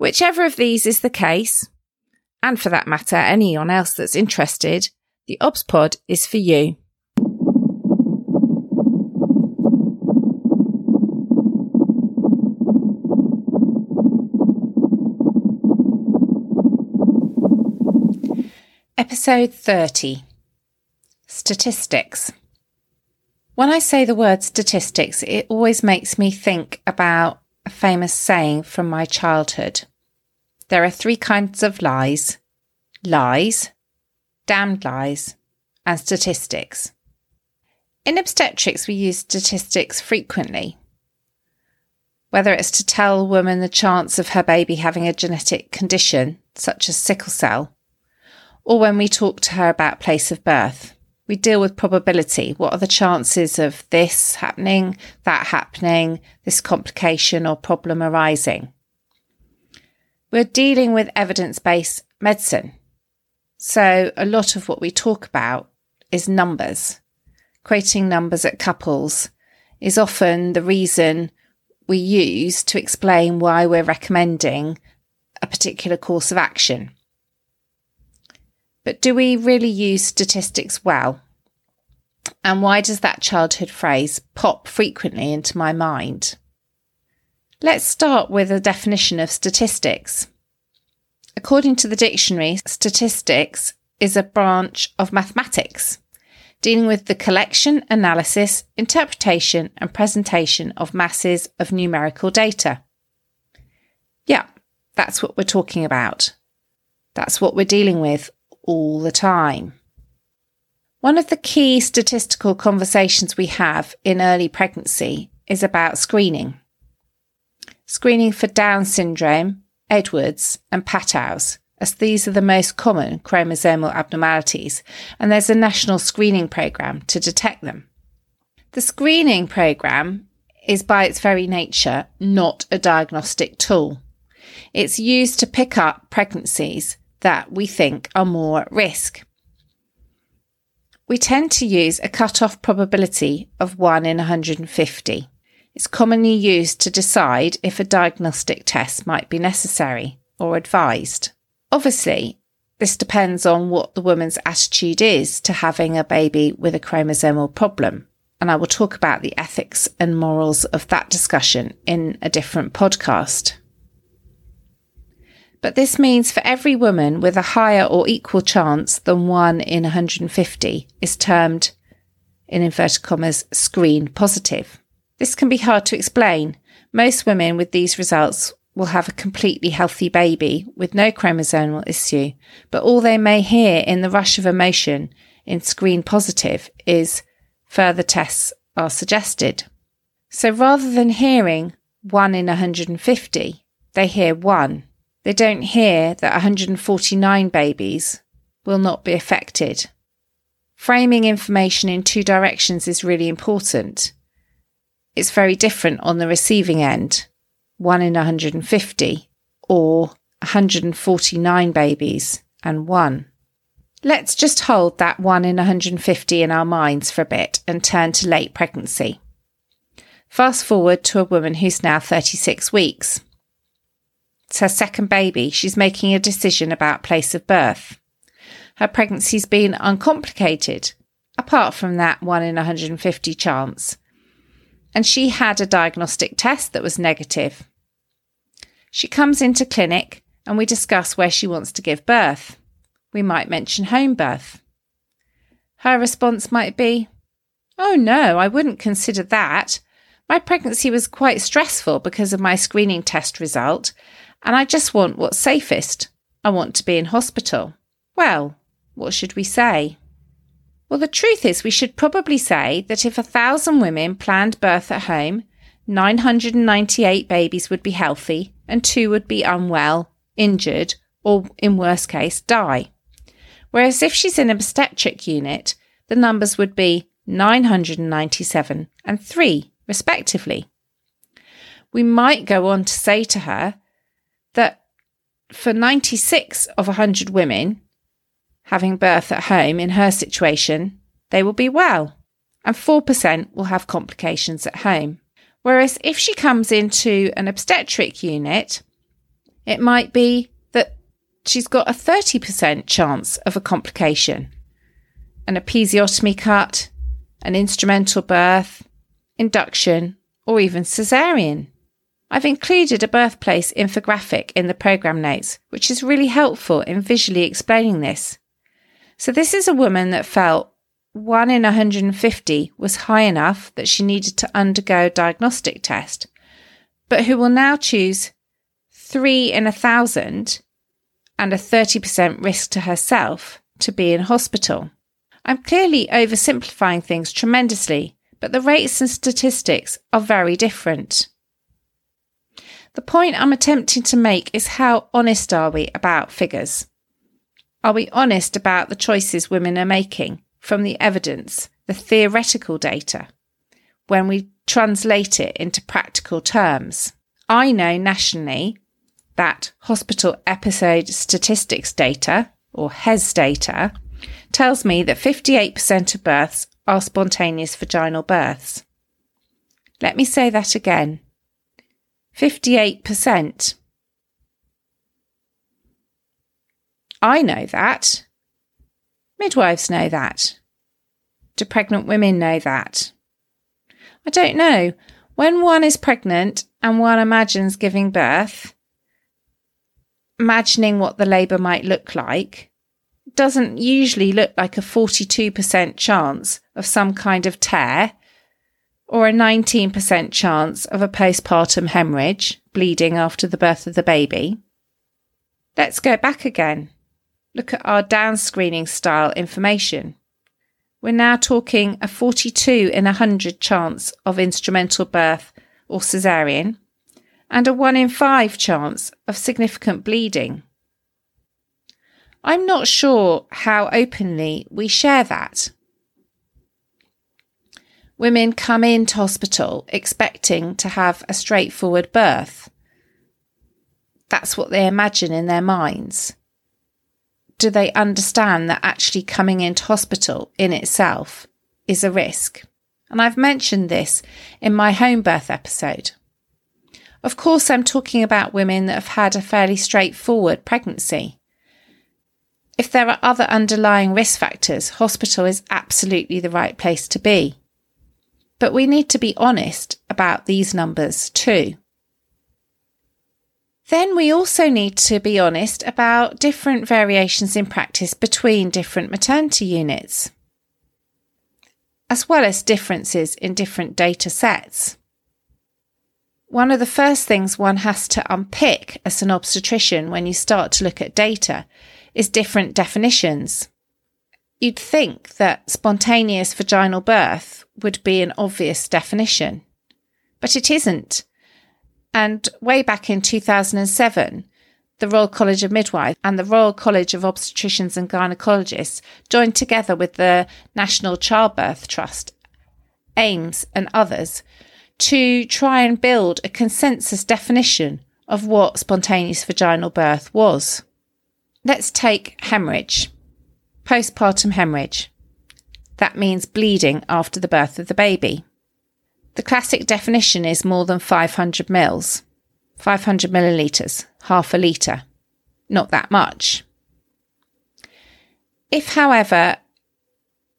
Whichever of these is the case, and for that matter, anyone else that's interested, the OBS Pod is for you. Episode 30 Statistics. When I say the word statistics, it always makes me think about famous saying from my childhood. There are three kinds of lies lies, damned lies, and statistics. In obstetrics, we use statistics frequently. Whether it's to tell a woman the chance of her baby having a genetic condition, such as sickle cell, or when we talk to her about place of birth. We deal with probability. What are the chances of this happening, that happening, this complication or problem arising? We're dealing with evidence based medicine. So a lot of what we talk about is numbers. Quoting numbers at couples is often the reason we use to explain why we're recommending a particular course of action. But do we really use statistics well? And why does that childhood phrase pop frequently into my mind? Let's start with a definition of statistics. According to the dictionary, statistics is a branch of mathematics dealing with the collection, analysis, interpretation, and presentation of masses of numerical data. Yeah, that's what we're talking about. That's what we're dealing with all the time. One of the key statistical conversations we have in early pregnancy is about screening screening for Down syndrome, Edwards, and Patau's, as these are the most common chromosomal abnormalities, and there's a national screening program to detect them. The screening program is by its very nature not a diagnostic tool. It's used to pick up pregnancies that we think are more at risk. We tend to use a cut-off probability of 1 in 150. It's commonly used to decide if a diagnostic test might be necessary or advised. Obviously, this depends on what the woman's attitude is to having a baby with a chromosomal problem. And I will talk about the ethics and morals of that discussion in a different podcast. But this means for every woman with a higher or equal chance than 1 in 150 is termed, in inverted commas, screen positive. This can be hard to explain. Most women with these results will have a completely healthy baby with no chromosomal issue, but all they may hear in the rush of emotion in screen positive is further tests are suggested. So rather than hearing 1 in 150, they hear 1. They don't hear that 149 babies will not be affected. Framing information in two directions is really important it's very different on the receiving end 1 in 150 or 149 babies and 1. Let's just hold that 1 in 150 in our minds for a bit and turn to late pregnancy. Fast forward to a woman who's now 36 weeks. Her second baby. She's making a decision about place of birth. Her pregnancy's been uncomplicated, apart from that 1 in 150 chance and she had a diagnostic test that was negative. She comes into clinic and we discuss where she wants to give birth. We might mention home birth. Her response might be, Oh no, I wouldn't consider that. My pregnancy was quite stressful because of my screening test result, and I just want what's safest. I want to be in hospital. Well, what should we say? Well, the truth is, we should probably say that if a thousand women planned birth at home, 998 babies would be healthy and two would be unwell injured, or in worst case, die. Whereas if she's in an obstetric unit, the numbers would be 997 and 3, respectively. We might go on to say to her that for 96 of 100 women having birth at home in her situation, they will be well, and 4% will have complications at home. Whereas if she comes into an obstetric unit, it might be that she's got a 30% chance of a complication, an episiotomy cut, an instrumental birth, induction, or even caesarean. I've included a birthplace infographic in the program notes, which is really helpful in visually explaining this. So, this is a woman that felt 1 in 150 was high enough that she needed to undergo a diagnostic test, but who will now choose 3 in a 1,000 and a 30% risk to herself to be in hospital. I'm clearly oversimplifying things tremendously, but the rates and statistics are very different. The point I'm attempting to make is how honest are we about figures? Are we honest about the choices women are making from the evidence, the theoretical data, when we translate it into practical terms? I know nationally that hospital episode statistics data, or HES data, tells me that 58% of births are spontaneous vaginal births. Let me say that again. 58%. I know that. Midwives know that. Do pregnant women know that? I don't know. When one is pregnant and one imagines giving birth, imagining what the labour might look like, doesn't usually look like a 42% chance of some kind of tear or a 19% chance of a postpartum hemorrhage, bleeding after the birth of the baby. Let's go back again. Look at our down screening style information. We're now talking a 42 in 100 chance of instrumental birth or caesarean and a 1 in 5 chance of significant bleeding. I'm not sure how openly we share that. Women come into hospital expecting to have a straightforward birth. That's what they imagine in their minds. Do they understand that actually coming into hospital in itself is a risk? And I've mentioned this in my home birth episode. Of course, I'm talking about women that have had a fairly straightforward pregnancy. If there are other underlying risk factors, hospital is absolutely the right place to be. But we need to be honest about these numbers too. Then we also need to be honest about different variations in practice between different maternity units, as well as differences in different data sets. One of the first things one has to unpick as an obstetrician when you start to look at data is different definitions. You'd think that spontaneous vaginal birth would be an obvious definition, but it isn't. And way back in 2007, the Royal College of Midwives and the Royal College of Obstetricians and Gynecologists joined together with the National Childbirth Trust, AIMS, and others to try and build a consensus definition of what spontaneous vaginal birth was. Let's take hemorrhage postpartum hemorrhage. That means bleeding after the birth of the baby. The classic definition is more than 500 mils, 500 millilitres, half a litre. Not that much. If, however,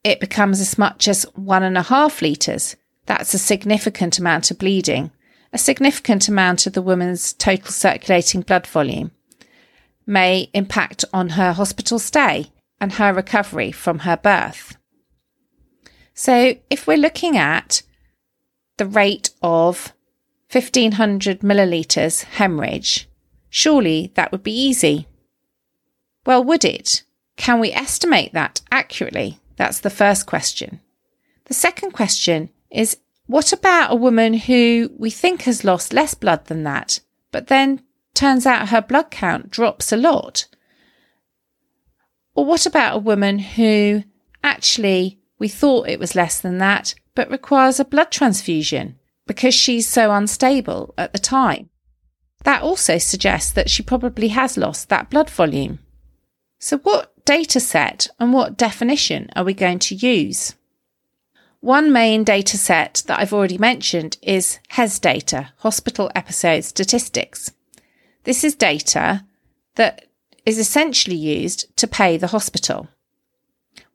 it becomes as much as one and a half litres, that's a significant amount of bleeding, a significant amount of the woman's total circulating blood volume, may impact on her hospital stay and her recovery from her birth. So, if we're looking at the rate of 1500 millilitres hemorrhage, surely that would be easy. Well, would it? Can we estimate that accurately? That's the first question. The second question is what about a woman who we think has lost less blood than that, but then turns out her blood count drops a lot? Or what about a woman who actually we thought it was less than that, but requires a blood transfusion because she's so unstable at the time? That also suggests that she probably has lost that blood volume. So, what data set and what definition are we going to use? One main data set that I've already mentioned is HES data, Hospital Episode Statistics. This is data that is essentially used to pay the hospital.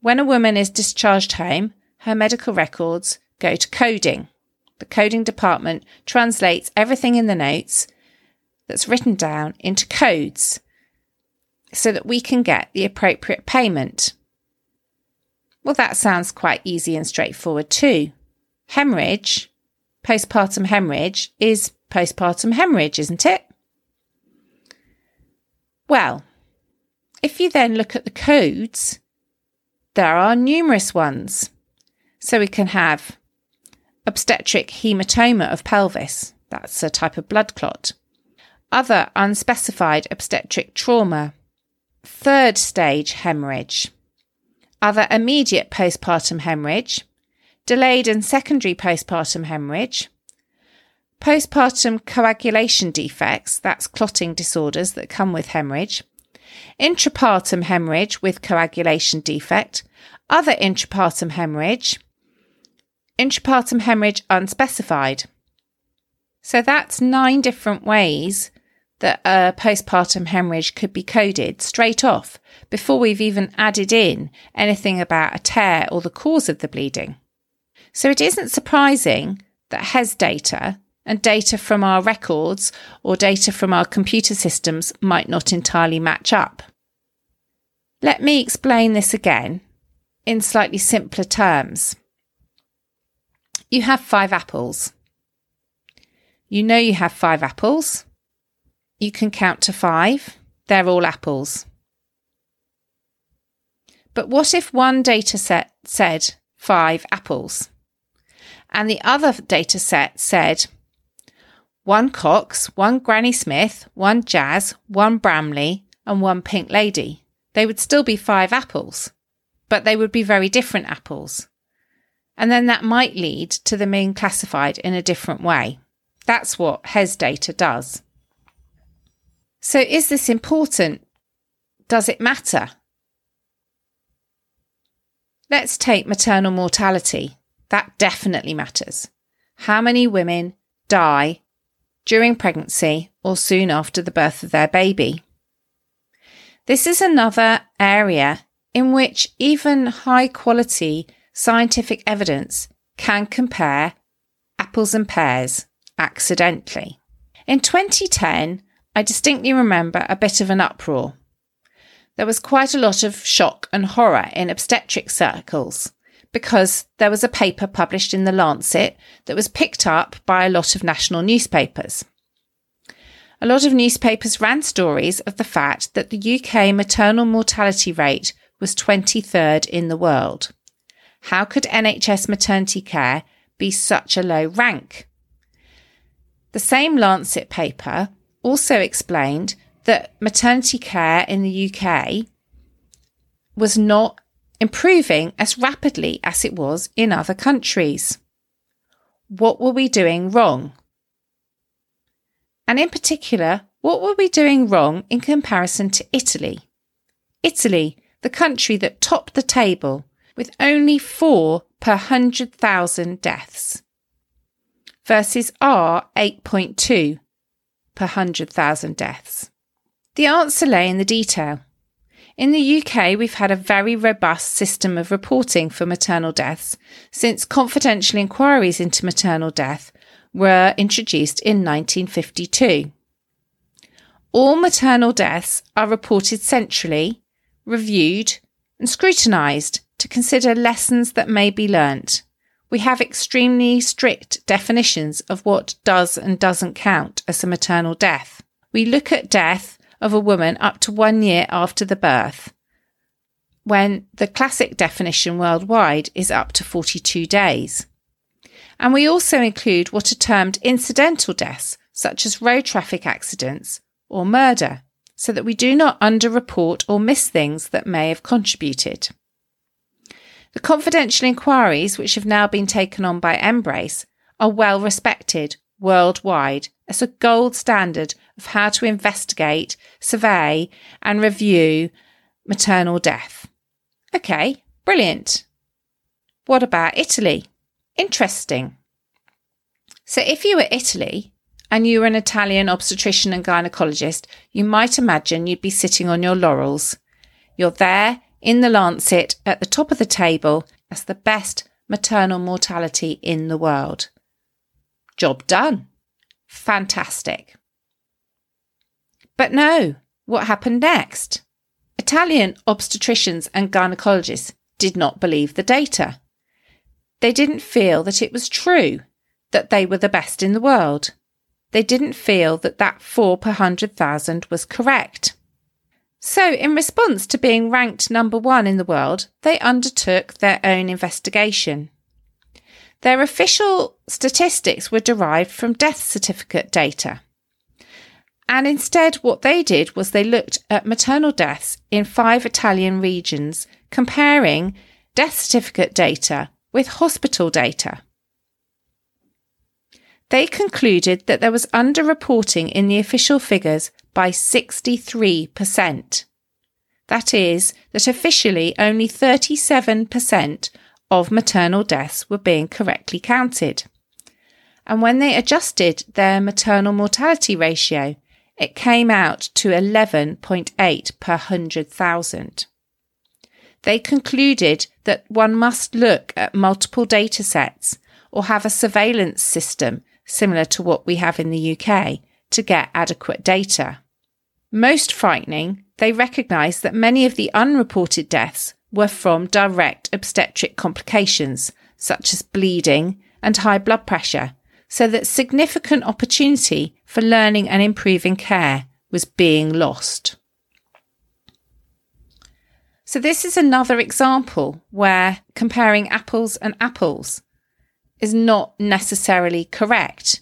When a woman is discharged home, her medical records go to coding. The coding department translates everything in the notes that's written down into codes so that we can get the appropriate payment. Well, that sounds quite easy and straightforward too. Hemorrhage, postpartum hemorrhage, is postpartum hemorrhage, isn't it? Well, if you then look at the codes, there are numerous ones. So we can have obstetric hematoma of pelvis, that's a type of blood clot. Other unspecified obstetric trauma, third stage hemorrhage, other immediate postpartum hemorrhage, delayed and secondary postpartum hemorrhage, postpartum coagulation defects, that's clotting disorders that come with hemorrhage, intrapartum hemorrhage with coagulation defect, other intrapartum hemorrhage, intrapartum hemorrhage unspecified. So that's nine different ways that a postpartum hemorrhage could be coded straight off before we've even added in anything about a tear or the cause of the bleeding. So it isn't surprising that HES data and data from our records or data from our computer systems might not entirely match up. Let me explain this again in slightly simpler terms. You have five apples. You know you have five apples you can count to five. They're all apples. But what if one data set said five apples and the other data set said one Cox, one Granny Smith, one Jazz, one Bramley, and one Pink Lady? They would still be five apples, but they would be very different apples. And then that might lead to them being classified in a different way. That's what HES data does. So, is this important? Does it matter? Let's take maternal mortality. That definitely matters. How many women die during pregnancy or soon after the birth of their baby? This is another area in which even high quality scientific evidence can compare apples and pears accidentally. In 2010, I distinctly remember a bit of an uproar. There was quite a lot of shock and horror in obstetric circles because there was a paper published in The Lancet that was picked up by a lot of national newspapers. A lot of newspapers ran stories of the fact that the UK maternal mortality rate was 23rd in the world. How could NHS maternity care be such a low rank? The same Lancet paper also explained that maternity care in the UK was not improving as rapidly as it was in other countries. What were we doing wrong? And in particular, what were we doing wrong in comparison to Italy? Italy, the country that topped the table with only four per 100,000 deaths, versus our 8.2 per 100,000 deaths? The answer lay in the detail. In the UK, we've had a very robust system of reporting for maternal deaths since confidential inquiries into maternal death were introduced in 1952. All maternal deaths are reported centrally, reviewed, and scrutinised to consider lessons that may be learnt we have extremely strict definitions of what does and doesn't count as a maternal death. We look at death of a woman up to one year after the birth, when the classic definition worldwide is up to 42 days. And we also include what are termed incidental deaths, such as road traffic accidents or murder so that we do not underreport or miss things that may have contributed. The confidential inquiries, which have now been taken on by MBRRACE, are well respected worldwide as a gold standard of how to investigate, survey, and review maternal death. Okay, brilliant. What about Italy? Interesting. So, if you were Italy and you were an Italian obstetrician and gynecologist, you might imagine you'd be sitting on your laurels. You're there in the Lancet at the top of the table as the best maternal mortality in the world. Job done. Fantastic. But no, what happened next? Italian obstetricians and gynecologists did not believe the data. They didn't feel that it was true that they were the best in the world. They didn't feel that that 4 per 100,000 was correct. So, in response to being ranked number one in the world, they undertook their own investigation. Their official statistics were derived from death certificate data. And instead, what they did was they looked at maternal deaths in five Italian regions, comparing death certificate data with hospital data. They concluded that there was underreporting in the official figures by 63%. That is, that officially only 37% of maternal deaths were being correctly counted. And when they adjusted their maternal mortality ratio, it came out to 11.8 per 100,000. They concluded that one must look at multiple data sets or have a surveillance system similar to what we have in the UK to get adequate data. Most frightening, they recognised that many of the unreported deaths were from direct obstetric complications, such as bleeding and high blood pressure, so that significant opportunity for learning and improving care was being lost. So, this is another example where comparing apples and apples is not necessarily correct.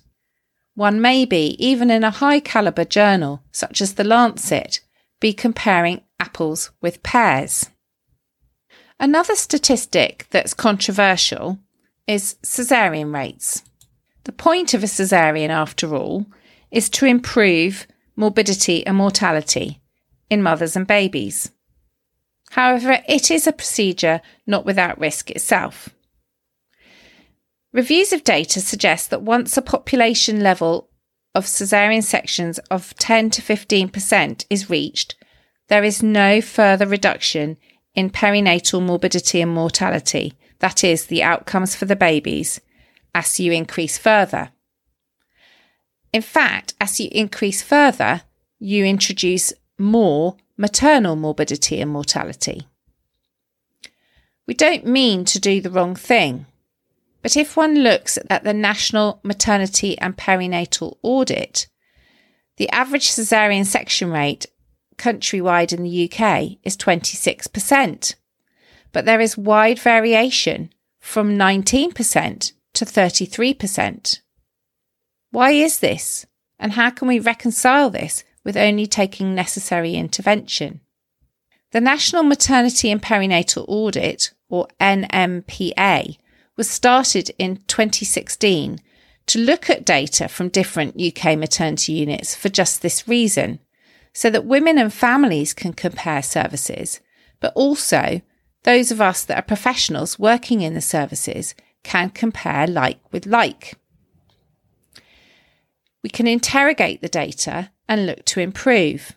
One may be, even in a high caliber journal such as The Lancet, be comparing apples with pears. Another statistic that's controversial is caesarean rates. The point of a caesarean, after all, is to improve morbidity and mortality in mothers and babies. However, it is a procedure not without risk itself. Reviews of data suggest that once a population level of caesarean sections of 10 to 15% is reached, there is no further reduction in perinatal morbidity and mortality, that is, the outcomes for the babies, as you increase further. In fact, as you increase further, you introduce more maternal morbidity and mortality. We don't mean to do the wrong thing. But if one looks at the National Maternity and Perinatal Audit, the average caesarean section rate countrywide in the UK is 26%. But there is wide variation from 19% to 33%. Why is this? And how can we reconcile this with only taking necessary intervention? The National Maternity and Perinatal Audit, or NMPA, was started in 2016 to look at data from different UK maternity units for just this reason, so that women and families can compare services, but also those of us that are professionals working in the services can compare like with like. We can interrogate the data and look to improve.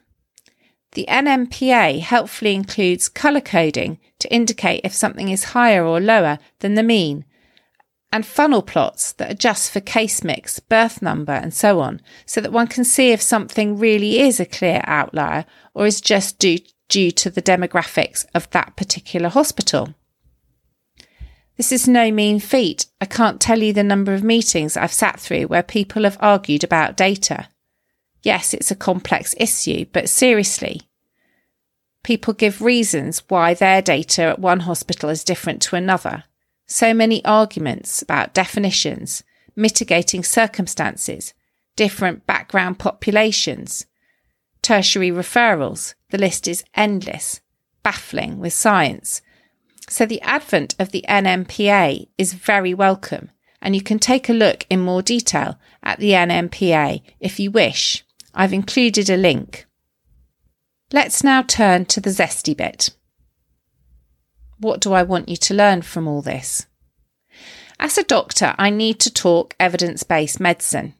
The NMPA helpfully includes colour coding to indicate if something is higher or lower than the mean, and funnel plots that adjust for case mix, birth number, and so on, so that one can see if something really is a clear outlier or is just due, due to the demographics of that particular hospital. This is no mean feat. I can't tell you the number of meetings I've sat through where people have argued about data. Yes, it's a complex issue, but seriously, people give reasons why their data at one hospital is different to another. So many arguments about definitions, mitigating circumstances, different background populations. tertiary referrals. The list is endless, baffling with science. So the advent of the NMPA is very welcome, and you can take a look in more detail at the NMPA if you wish. I've included a link. Let's now turn to the zesty bit. What do I want you to learn from all this? As a doctor, I need to talk evidence based medicine.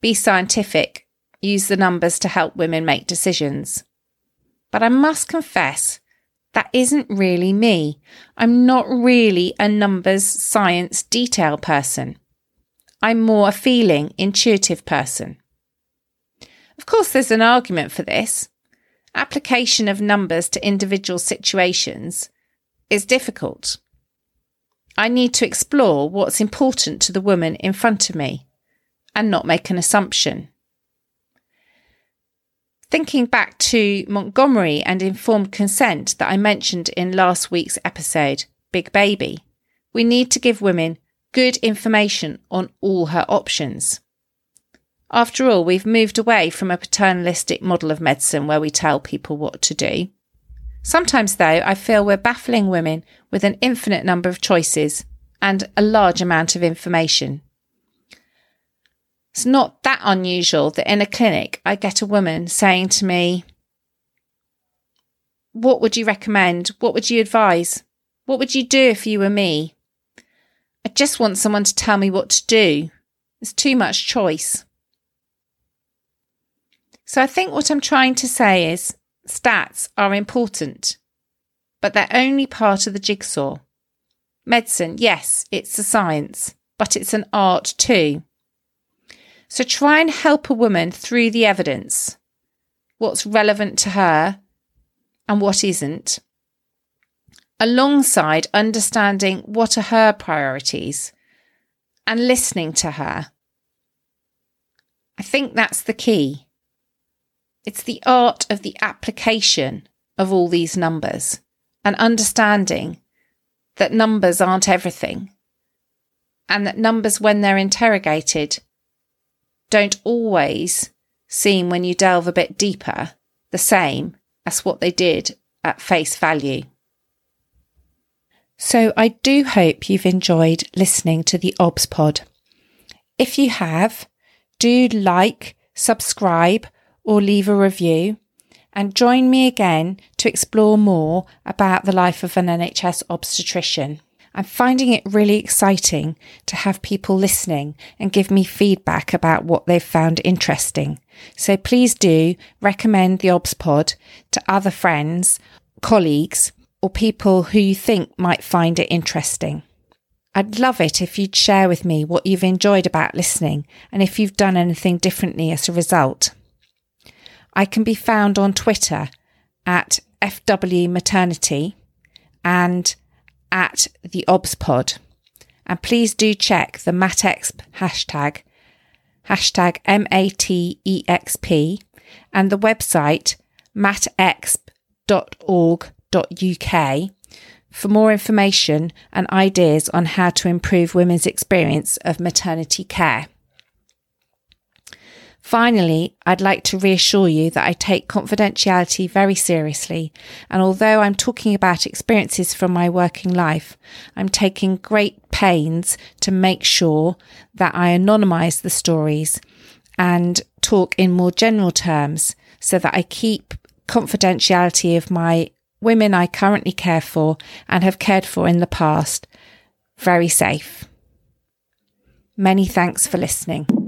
Be scientific, use the numbers to help women make decisions. But I must confess, that isn't really me. I'm not really a numbers, science, detail person. I'm more a feeling, intuitive person. Of course, there's an argument for this application of numbers to individual situations is difficult. I need to explore what's important to the woman in front of me and not make an assumption. Thinking back to Montgomery and informed consent that I mentioned in last week's episode, Big Baby, we need to give women good information on all her options. After all, we've moved away from a paternalistic model of medicine where we tell people what to do. Sometimes, though, I feel we're baffling women with an infinite number of choices and a large amount of information. It's not that unusual that in a clinic I get a woman saying to me, What would you recommend? What would you advise? What would you do if you were me? I just want someone to tell me what to do. There's too much choice. So I think what I'm trying to say is stats are important, but they're only part of the jigsaw. Medicine, yes, it's a science, but it's an art too. So try and help a woman through the evidence what's relevant to her and what isn't, alongside understanding what are her priorities and listening to her. I think that's the key. It's the art of the application of all these numbers and understanding that numbers aren't everything and that numbers, when they're interrogated, don't always seem, when you delve a bit deeper, the same as what they did at face value. So I do hope you've enjoyed listening to the OBS pod. If you have, do like, subscribe, or leave a review and join me again to explore more about the life of an NHS obstetrician. I'm finding it really exciting to have people listening and give me feedback about what they've found interesting. So please do recommend the OBS pod to other friends, colleagues, or people who you think might find it interesting. I'd love it if you'd share with me what you've enjoyed about listening and if you've done anything differently as a result. I can be found on Twitter at FW Maternity and at the OBSPod. And please do check the MatExp hashtag, hashtag M-A-T-E-X-P, and the website matexp.org.uk for more information and ideas on how to improve women's experience of maternity care. Finally, I'd like to reassure you that I take confidentiality very seriously, and although I'm talking about experiences from my working life, I'm taking great pains to make sure that I anonymise the stories and talk in more general terms so that I keep confidentiality of my women I currently care for and have cared for in the past very safe. Many thanks for listening.